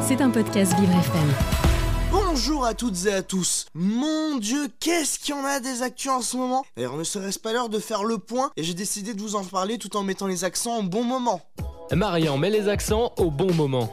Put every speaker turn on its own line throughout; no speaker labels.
C'est un podcast Vivre FM.
Bonjour à toutes et à tous. Mon dieu, qu'est-ce qu'il y en a des actus en ce moment? D'ailleurs, ne serait-ce pas l'heure de faire le point et j'ai décidé de vous en parler tout en mettant les accents au bon moment.
Marian met les accents au bon moment.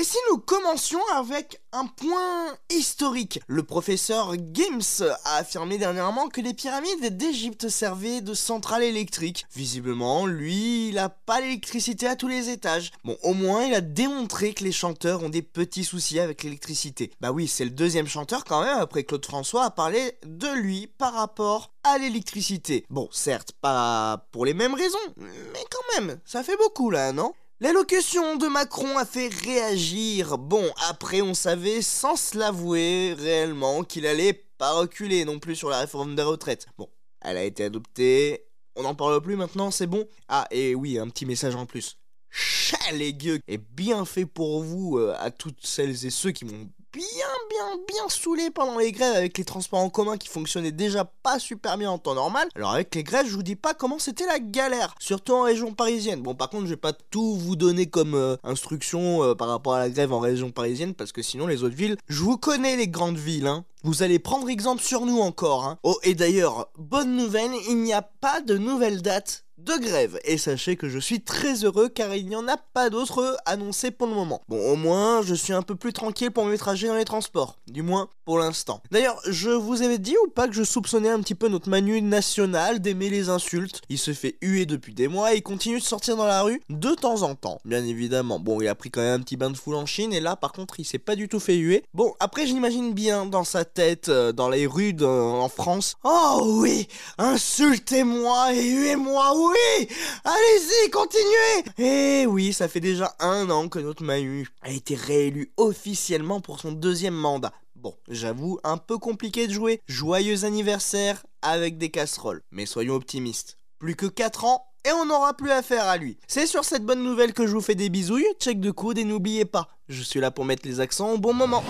Et si nous commencions avec un point historique? Le professeur Gims a affirmé dernièrement que les pyramides d'Égypte servaient de centrale électrique. Visiblement, lui, il a pas l'électricité à tous les étages. Bon, au moins, il a démontré que les chanteurs ont des petits soucis avec l'électricité. Bah oui, c'est le deuxième chanteur quand même, après Claude François a parlé de lui par rapport à l'électricité. Bon, certes, pas pour les mêmes raisons, mais quand même, ça fait beaucoup là, non? L'allocution de Macron a fait réagir. Bon, après on savait sans se l'avouer réellement qu'il allait pas reculer non plus sur la réforme des retraites. Bon, elle a été adoptée, on n'en parle plus maintenant, c'est bon? Ah, et oui, un petit message en plus. Chalégueux et bien fait pour vous euh, à toutes celles et ceux qui m'ont bien, bien, bien saoulé pendant les grèves avec les transports en commun qui fonctionnaient déjà pas super bien en temps normal. Alors avec les grèves, je vous dis pas comment c'était la galère, surtout en région parisienne. Bon, par contre, je vais pas tout vous donner comme euh, instruction euh, par rapport à la grève en région parisienne parce que sinon les autres villes, je vous connais les grandes villes, hein. Vous allez prendre exemple sur nous encore, hein. Oh, et d'ailleurs, bonne nouvelle, il n'y a pas de nouvelle date de grève. Et sachez que je suis très heureux car il n'y en a pas d'autres annoncés pour le moment. Bon, au moins, je suis un peu plus tranquille pour mes trajets dans les transports. Du moins, pour l'instant. D'ailleurs, je vous avais dit ou pas que je soupçonnais un petit peu notre Manu national d'aimer les insultes? Il se fait huer depuis des mois et il continue de sortir dans la rue de temps en temps, bien évidemment. Bon, il a pris quand même un petit bain de foule en Chine et là, par contre, il s'est pas du tout fait huer. Bon, après, j'imagine bien dans sa tête, euh, dans les rues en France. Oh oui, insultez-moi et huez-moi, oui Allez-y, continuez Eh oui, ça fait déjà un an que notre Manu a été réélu officiellement pour son deuxième mandat. Bon, j'avoue, un peu compliqué de jouer. Joyeux anniversaire avec des casseroles. Mais soyons optimistes. Plus que 4 ans et on n'aura plus affaire à lui. C'est sur cette bonne nouvelle que je vous fais des bisouilles, check de coude et n'oubliez pas, je suis là pour mettre les accents au bon moment.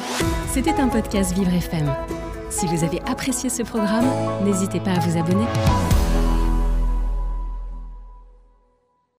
C'était un podcast Vivre FM. Si vous avez apprécié ce programme, n'hésitez pas à vous abonner.